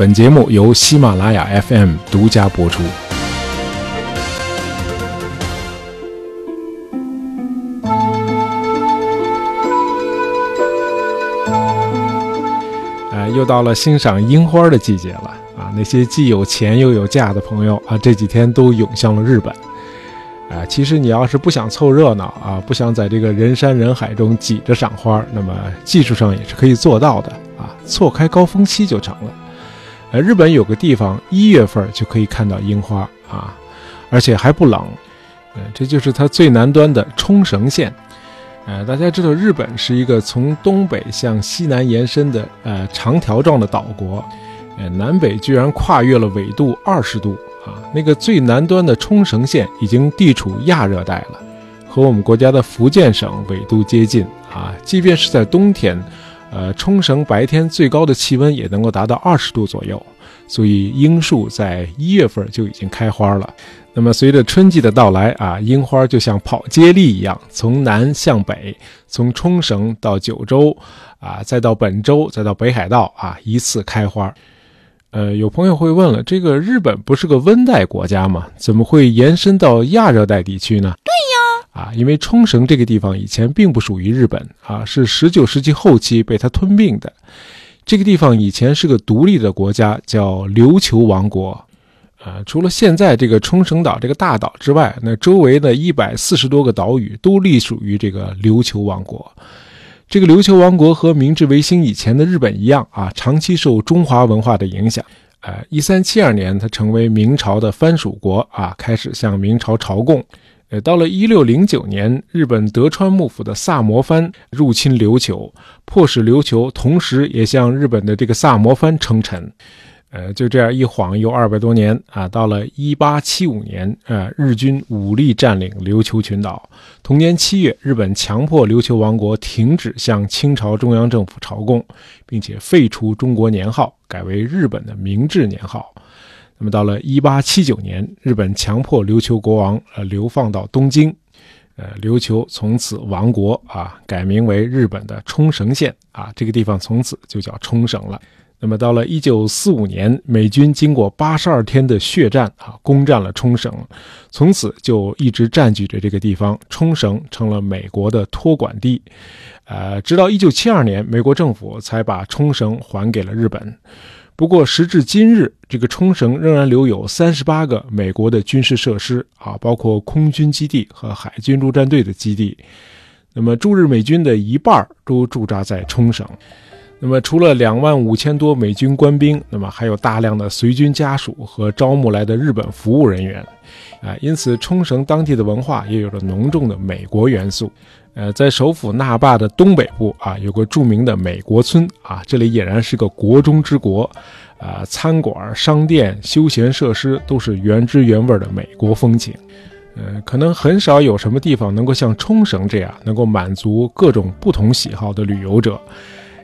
本节目由喜马拉雅 FM 独家播出。呃，又到了欣赏樱花的季节了啊！那些既有钱又有假的朋友啊，这几天都涌向了日本。啊，其实你要是不想凑热闹啊，不想在这个人山人海中挤着赏花，那么技术上也是可以做到的啊，错开高峰期就成了。呃，日本有个地方一月份就可以看到樱花啊，而且还不冷。呃，这就是它最南端的冲绳县。呃，大家知道日本是一个从东北向西南延伸的呃长条状的岛国，呃，南北居然跨越了纬度二十度。啊，那个最南端的冲绳县已经地处亚热带了，和我们国家的福建省纬度接近啊。即便是在冬天，呃，冲绳白天最高的气温也能够达到二十度左右，所以樱树在一月份就已经开花了。那么随着春季的到来啊，樱花就像跑接力一样，从南向北，从冲绳到九州，啊，再到本州，再到北海道啊，依次开花。呃，有朋友会问了，这个日本不是个温带国家吗？怎么会延伸到亚热带地区呢？对，啊，因为冲绳这个地方以前并不属于日本啊，是十九世纪后期被它吞并的。这个地方以前是个独立的国家，叫琉球王国。啊，除了现在这个冲绳岛这个大岛之外，那周围的一百四十多个岛屿都隶属于这个琉球王国。这个琉球王国和明治维新以前的日本一样啊，长期受中华文化的影响。呃，一三七二年，它成为明朝的藩属国啊，开始向明朝朝贡。呃，到了一六零九年，日本德川幕府的萨摩藩入侵琉球，迫使琉球同时也向日本的这个萨摩藩称臣。呃，就这样一晃又二百多年啊，到了一八七五年，呃，日军武力占领琉球群岛。同年七月，日本强迫琉球王国停止向清朝中央政府朝贡，并且废除中国年号，改为日本的明治年号。那么到了一八七九年，日本强迫琉球国王呃流放到东京，呃，琉球从此亡国啊，改名为日本的冲绳县啊，这个地方从此就叫冲绳了。那么到了一九四五年，美军经过八十二天的血战啊，攻占了冲绳，从此就一直占据着这个地方，冲绳成了美国的托管地。呃，直到一九七二年，美国政府才把冲绳还给了日本。不过时至今日，这个冲绳仍然留有三十八个美国的军事设施啊，包括空军基地和海军陆战队的基地。那么驻日美军的一半都驻扎在冲绳。那么，除了两万五千多美军官兵，那么还有大量的随军家属和招募来的日本服务人员，啊，因此冲绳当地的文化也有着浓重的美国元素。呃，在首府那霸的东北部啊，有个著名的美国村啊，这里俨然是个国中之国，啊，餐馆、商店、休闲设施都是原汁原味的美国风情。呃，可能很少有什么地方能够像冲绳这样，能够满足各种不同喜好的旅游者。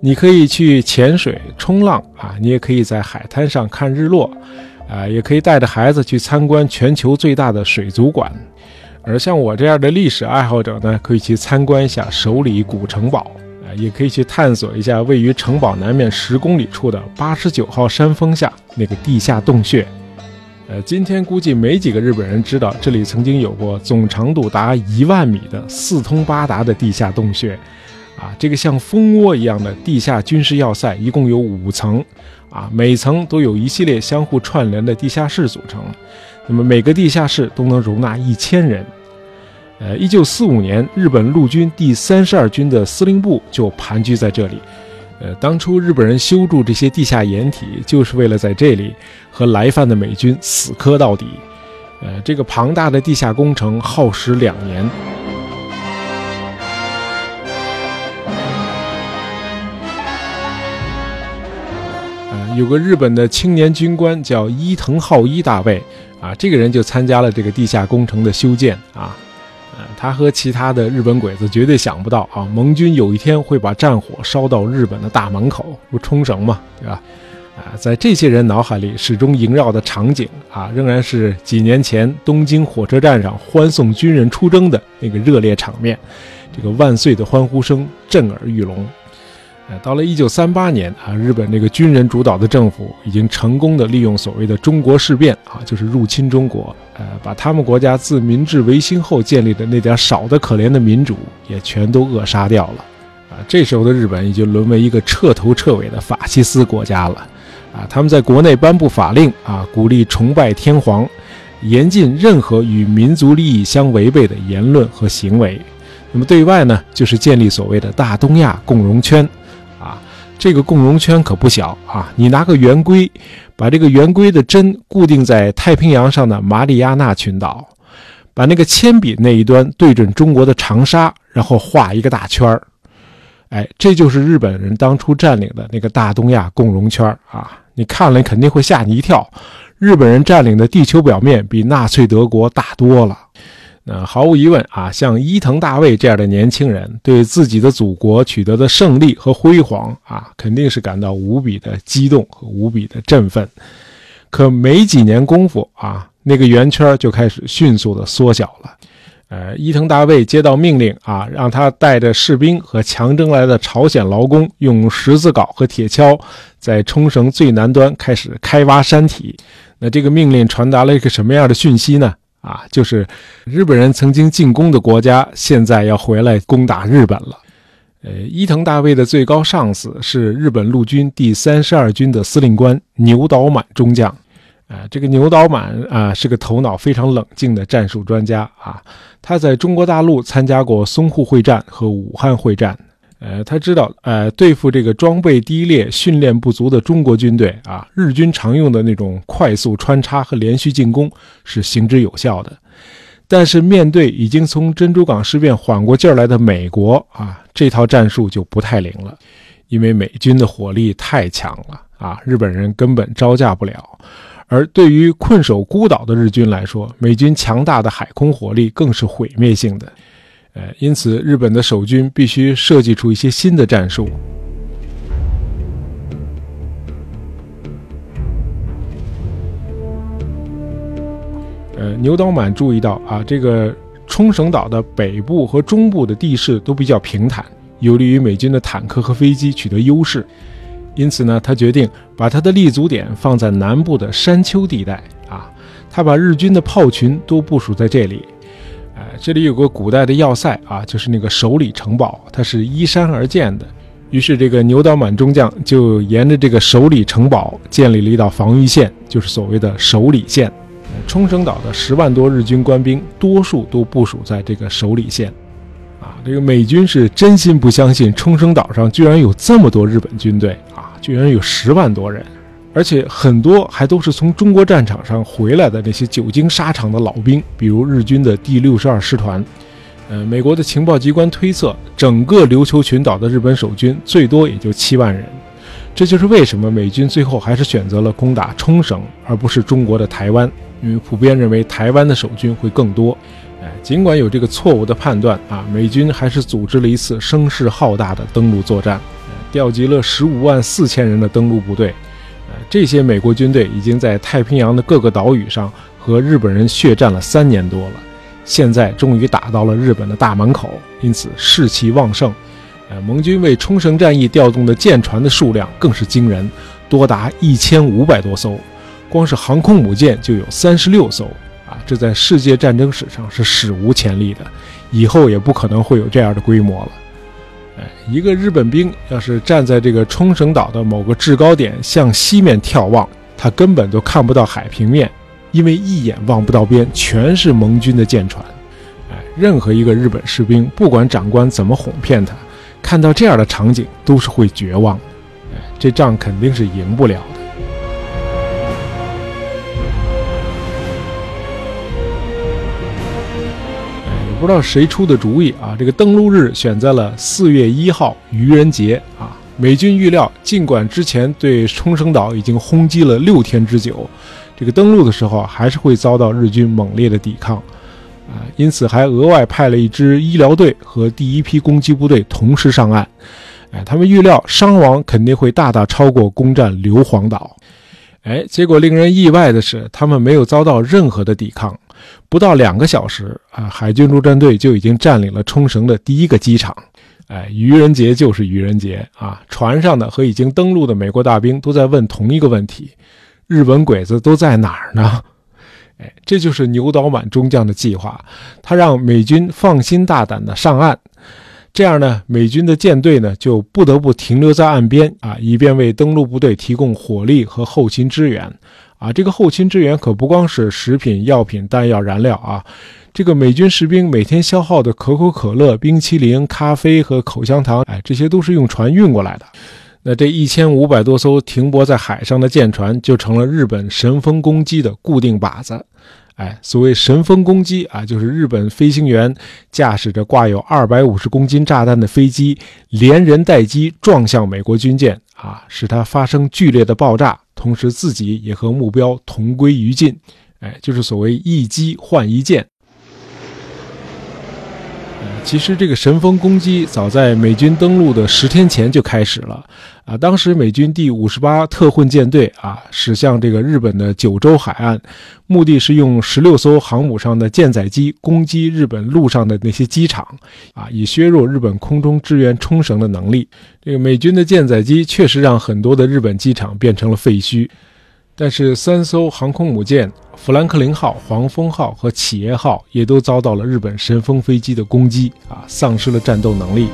你可以去潜水、冲浪啊，你也可以在海滩上看日落，啊，也可以带着孩子去参观全球最大的水族馆。而像我这样的历史爱好者呢，可以去参观一下首里古城堡，啊，也可以去探索一下位于城堡南面十公里处的八十九号山峰下那个地下洞穴。呃，今天估计没几个日本人知道，这里曾经有过总长度达一万米的四通八达的地下洞穴。啊，这个像蜂窝一样的地下军事要塞一共有五层，啊，每层都有一系列相互串联的地下室组成。那么每个地下室都能容纳一千人。呃，一九四五年，日本陆军第三十二军的司令部就盘踞在这里。呃，当初日本人修筑这些地下掩体，就是为了在这里和来犯的美军死磕到底。呃，这个庞大的地下工程耗时两年。有个日本的青年军官叫伊藤浩一大尉，啊，这个人就参加了这个地下工程的修建啊，呃，他和其他的日本鬼子绝对想不到啊，盟军有一天会把战火烧到日本的大门口，不冲绳嘛，对吧？啊，在这些人脑海里始终萦绕的场景啊，仍然是几年前东京火车站上欢送军人出征的那个热烈场面，这个万岁的欢呼声震耳欲聋。到了一九三八年啊，日本这个军人主导的政府已经成功的利用所谓的中国事变啊，就是入侵中国，呃，把他们国家自明治维新后建立的那点少的可怜的民主也全都扼杀掉了。啊，这时候的日本已经沦为一个彻头彻尾的法西斯国家了。啊，他们在国内颁布法令啊，鼓励崇拜天皇，严禁任何与民族利益相违背的言论和行为。那么对外呢，就是建立所谓的大东亚共荣圈。这个共荣圈可不小啊！你拿个圆规，把这个圆规的针固定在太平洋上的马里亚纳群岛，把那个铅笔那一端对准中国的长沙，然后画一个大圈儿。哎，这就是日本人当初占领的那个大东亚共荣圈啊！你看了肯定会吓你一跳，日本人占领的地球表面比纳粹德国大多了。那毫无疑问啊，像伊藤大卫这样的年轻人，对自己的祖国取得的胜利和辉煌啊，肯定是感到无比的激动和无比的振奋。可没几年功夫啊，那个圆圈就开始迅速的缩小了。呃，伊藤大卫接到命令啊，让他带着士兵和强征来的朝鲜劳工，用十字镐和铁锹，在冲绳最南端开始开挖山体。那这个命令传达了一个什么样的讯息呢？啊，就是日本人曾经进攻的国家，现在要回来攻打日本了。呃，伊藤大卫的最高上司是日本陆军第三十二军的司令官牛岛满中将。啊，这个牛岛满啊，是个头脑非常冷静的战术专家啊。他在中国大陆参加过淞沪会战和武汉会战。呃，他知道，呃，对付这个装备低劣、训练不足的中国军队啊，日军常用的那种快速穿插和连续进攻是行之有效的。但是，面对已经从珍珠港事变缓过劲儿来的美国啊，这套战术就不太灵了，因为美军的火力太强了啊，日本人根本招架不了。而对于困守孤岛的日军来说，美军强大的海空火力更是毁灭性的。呃，因此，日本的守军必须设计出一些新的战术。呃，牛岛满注意到啊，这个冲绳岛的北部和中部的地势都比较平坦，有利于美军的坦克和飞机取得优势。因此呢，他决定把他的立足点放在南部的山丘地带啊，他把日军的炮群都部署在这里。这里有个古代的要塞啊，就是那个首里城堡，它是依山而建的。于是这个牛岛满中将就沿着这个首里城堡建立了一道防御线，就是所谓的首里线。冲绳岛的十万多日军官兵，多数都部署在这个首里线。啊，这个美军是真心不相信冲绳岛上居然有这么多日本军队啊，居然有十万多人。而且很多还都是从中国战场上回来的那些久经沙场的老兵，比如日军的第六十二师团。呃，美国的情报机关推测，整个琉球群岛的日本守军最多也就七万人。这就是为什么美军最后还是选择了攻打冲绳，而不是中国的台湾，因为普遍认为台湾的守军会更多。哎，尽管有这个错误的判断啊，美军还是组织了一次声势浩大的登陆作战，调集了十五万四千人的登陆部队。这些美国军队已经在太平洋的各个岛屿上和日本人血战了三年多了，现在终于打到了日本的大门口，因此士气旺盛。呃，盟军为冲绳战役调动的舰船的数量更是惊人，多达一千五百多艘，光是航空母舰就有三十六艘啊！这在世界战争史上是史无前例的，以后也不可能会有这样的规模了。一个日本兵要是站在这个冲绳岛的某个制高点向西面眺望，他根本都看不到海平面，因为一眼望不到边，全是盟军的舰船。哎，任何一个日本士兵，不管长官怎么哄骗他，看到这样的场景都是会绝望。哎，这仗肯定是赢不了的。不知道谁出的主意啊？这个登陆日选在了四月一号愚人节啊！美军预料，尽管之前对冲绳岛已经轰击了六天之久，这个登陆的时候还是会遭到日军猛烈的抵抗啊！因此还额外派了一支医疗队和第一批攻击部队同时上岸。哎，他们预料伤亡肯定会大大超过攻占硫磺岛。哎，结果令人意外的是，他们没有遭到任何的抵抗。不到两个小时啊，海军陆战队就已经占领了冲绳的第一个机场，哎，愚人节就是愚人节啊！船上的和已经登陆的美国大兵都在问同一个问题：日本鬼子都在哪儿呢？哎，这就是牛岛满中将的计划，他让美军放心大胆的上岸。这样呢，美军的舰队呢就不得不停留在岸边啊，以便为登陆部队提供火力和后勤支援。啊，这个后勤支援可不光是食品、药品、弹药、燃料啊，这个美军士兵每天消耗的可口可乐、冰淇淋、咖啡和口香糖，哎，这些都是用船运过来的。那这一千五百多艘停泊在海上的舰船，就成了日本神风攻击的固定靶子。哎，所谓神风攻击啊，就是日本飞行员驾驶着挂有二百五十公斤炸弹的飞机，连人带机撞向美国军舰啊，使它发生剧烈的爆炸，同时自己也和目标同归于尽。哎，就是所谓一机换一舰。其实这个神风攻击早在美军登陆的十天前就开始了，啊，当时美军第五十八特混舰队啊驶向这个日本的九州海岸，目的是用十六艘航母上的舰载机攻击日本陆上的那些机场，啊，以削弱日本空中支援冲绳的能力。这个美军的舰载机确实让很多的日本机场变成了废墟。但是，三艘航空母舰“富兰克林号”、“黄蜂号”和“企业号”也都遭到了日本神风飞机的攻击，啊，丧失了战斗能力。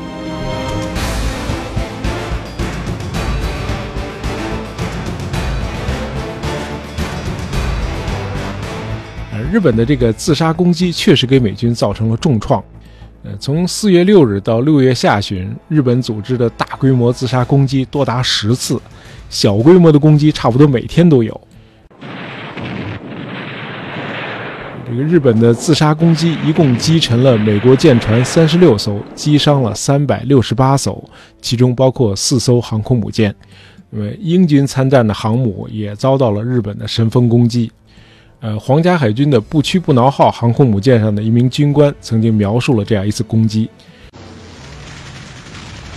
日本的这个自杀攻击确实给美军造成了重创。呃，从四月六日到六月下旬，日本组织的大规模自杀攻击多达十次。小规模的攻击差不多每天都有。这个日本的自杀攻击一共击沉了美国舰船三十六艘，击伤了三百六十八艘，其中包括四艘航空母舰。那么英军参战的航母也遭到了日本的神风攻击。呃，皇家海军的不屈不挠号航空母舰上的一名军官曾经描述了这样一次攻击。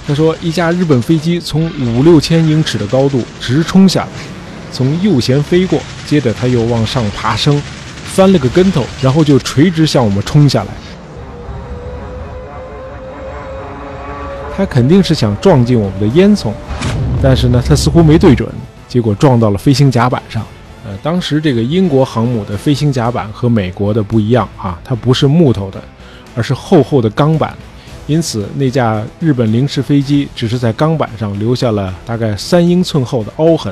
他说：“一架日本飞机从五六千英尺的高度直冲下来，从右舷飞过，接着他又往上爬升，翻了个跟头，然后就垂直向我们冲下来。他肯定是想撞进我们的烟囱，但是呢，他似乎没对准，结果撞到了飞行甲板上。呃，当时这个英国航母的飞行甲板和美国的不一样啊，它不是木头的，而是厚厚的钢板。”因此，那架日本零式飞机只是在钢板上留下了大概三英寸厚的凹痕。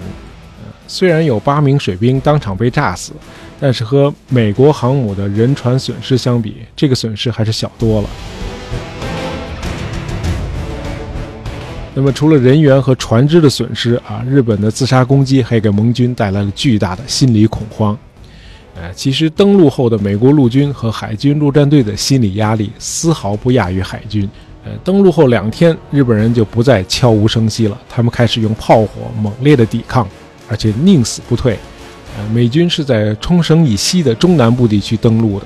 虽然有八名水兵当场被炸死，但是和美国航母的人船损失相比，这个损失还是小多了。那么，除了人员和船只的损失啊，日本的自杀攻击还给盟军带来了巨大的心理恐慌。呃，其实登陆后的美国陆军和海军陆战队的心理压力丝毫不亚于海军。呃，登陆后两天，日本人就不再悄无声息了，他们开始用炮火猛烈的抵抗，而且宁死不退。呃，美军是在冲绳以西的中南部地区登陆的。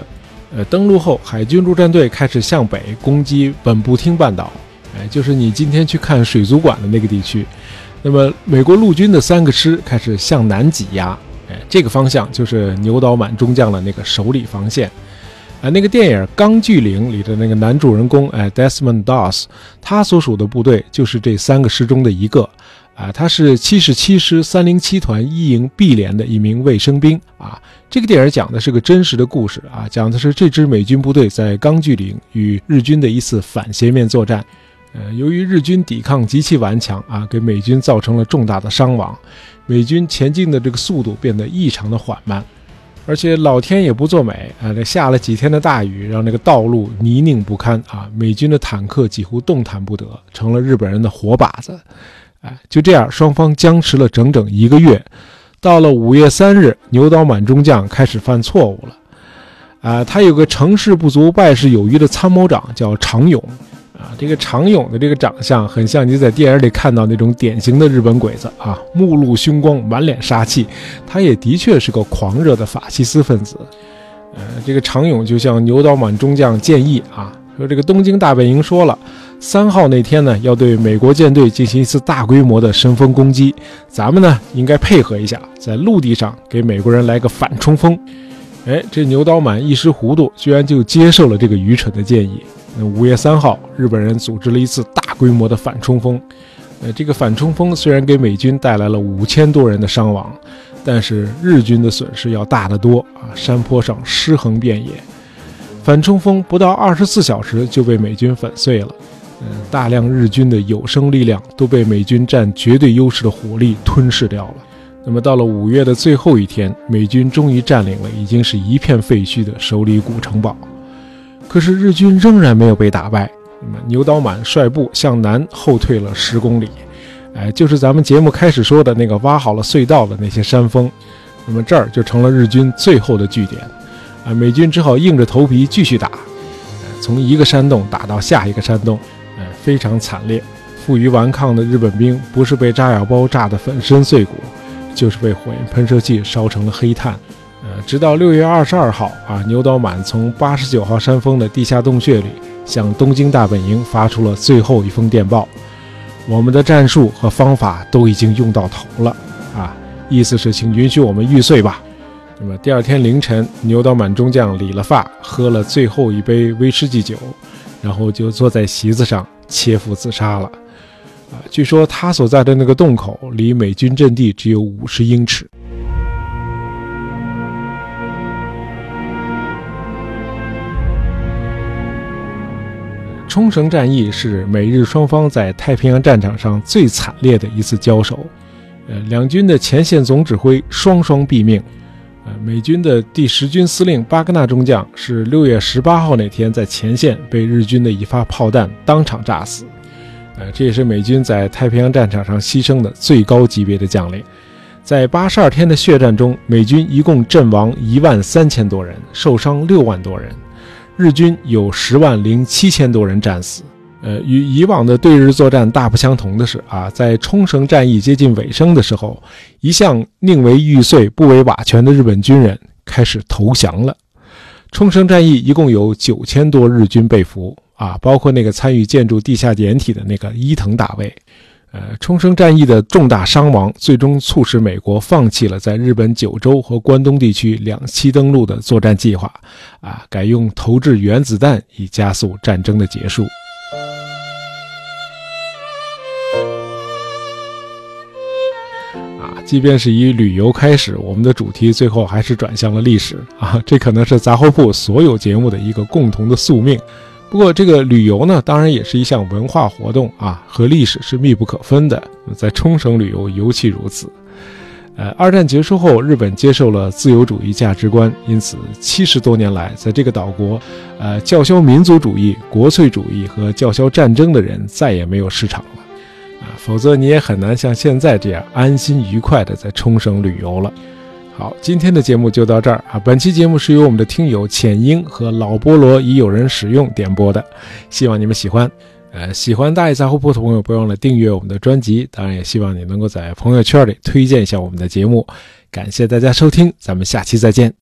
呃，登陆后，海军陆战队开始向北攻击本部町半岛，哎，就是你今天去看水族馆的那个地区。那么，美国陆军的三个师开始向南挤压。这个方向就是牛岛满中将的那个首里防线，啊，那个电影《钢锯岭》里的那个男主人公，哎，Desmond Doss，他所属的部队就是这三个师中的一个，啊，他是七十七师三零七团一营 B 连的一名卫生兵，啊，这个电影讲的是个真实的故事，啊，讲的是这支美军部队在钢锯岭与日军的一次反斜面作战。呃，由于日军抵抗极其顽强啊，给美军造成了重大的伤亡，美军前进的这个速度变得异常的缓慢，而且老天也不作美啊，这下了几天的大雨，让那个道路泥泞不堪啊，美军的坦克几乎动弹不得，成了日本人的活靶子。哎，就这样，双方僵持了整整一个月。到了五月三日，牛岛满中将开始犯错误了。啊，他有个成事不足败事有余的参谋长，叫常勇。啊，这个常勇的这个长相很像你在电影里看到那种典型的日本鬼子啊，目露凶光，满脸杀气。他也的确是个狂热的法西斯分子。呃，这个常勇就向牛岛满中将建议啊，说这个东京大本营说了，三号那天呢要对美国舰队进行一次大规模的神风攻击，咱们呢应该配合一下，在陆地上给美国人来个反冲锋。哎，这牛岛满一时糊涂，居然就接受了这个愚蠢的建议。那五月三号，日本人组织了一次大规模的反冲锋。呃，这个反冲锋虽然给美军带来了五千多人的伤亡，但是日军的损失要大得多啊！山坡上尸横遍野，反冲锋不到二十四小时就被美军粉碎了。嗯，大量日军的有生力量都被美军占绝对优势的火力吞噬掉了。那么到了五月的最后一天，美军终于占领了已经是一片废墟的首里古城堡。可是日军仍然没有被打败。那么牛岛满率部向南后退了十公里，哎，就是咱们节目开始说的那个挖好了隧道的那些山峰。那么这儿就成了日军最后的据点。啊，美军只好硬着头皮继续打，从一个山洞打到下一个山洞。非常惨烈，负隅顽抗的日本兵不是被炸药包炸得粉身碎骨，就是被火焰喷射器烧成了黑炭。呃，直到六月二十二号啊，牛岛满从八十九号山峰的地下洞穴里向东京大本营发出了最后一封电报：我们的战术和方法都已经用到头了啊，意思是请允许我们玉碎吧。那么第二天凌晨，牛岛满中将理了发，喝了最后一杯威士忌酒，然后就坐在席子上。切腹自杀了，啊，据说他所在的那个洞口离美军阵地只有五十英尺。冲绳战役是美日双方在太平洋战场上最惨烈的一次交手，呃，两军的前线总指挥双双毙命。呃，美军的第十军司令巴格纳中将是六月十八号那天在前线被日军的一发炮弹当场炸死。呃，这也是美军在太平洋战场上牺牲的最高级别的将领。在八十二天的血战中，美军一共阵亡一万三千多人，受伤六万多人；日军有十万零七千多人战死。呃，与以往的对日作战大不相同的是啊，在冲绳战役接近尾声的时候，一向宁为玉碎不为瓦全的日本军人开始投降了。冲绳战役一共有九千多日军被俘啊，包括那个参与建筑地下掩体的那个伊藤大尉。呃，冲绳战役的重大伤亡最终促使美国放弃了在日本九州和关东地区两栖登陆的作战计划，啊，改用投掷原子弹以加速战争的结束。啊即便是以旅游开始，我们的主题最后还是转向了历史啊！这可能是杂货铺所有节目的一个共同的宿命。不过，这个旅游呢，当然也是一项文化活动啊，和历史是密不可分的。在冲绳旅游尤其如此。呃，二战结束后，日本接受了自由主义价值观，因此七十多年来，在这个岛国，呃，叫嚣民族主义、国粹主义和叫嚣战争的人再也没有市场了。啊，否则你也很难像现在这样安心愉快地在冲绳旅游了。好，今天的节目就到这儿啊。本期节目是由我们的听友浅英和老菠萝已有人使用点播的，希望你们喜欢。呃，喜欢大爷杂货铺的朋友，不要忘了订阅我们的专辑。当然，也希望你能够在朋友圈里推荐一下我们的节目。感谢大家收听，咱们下期再见。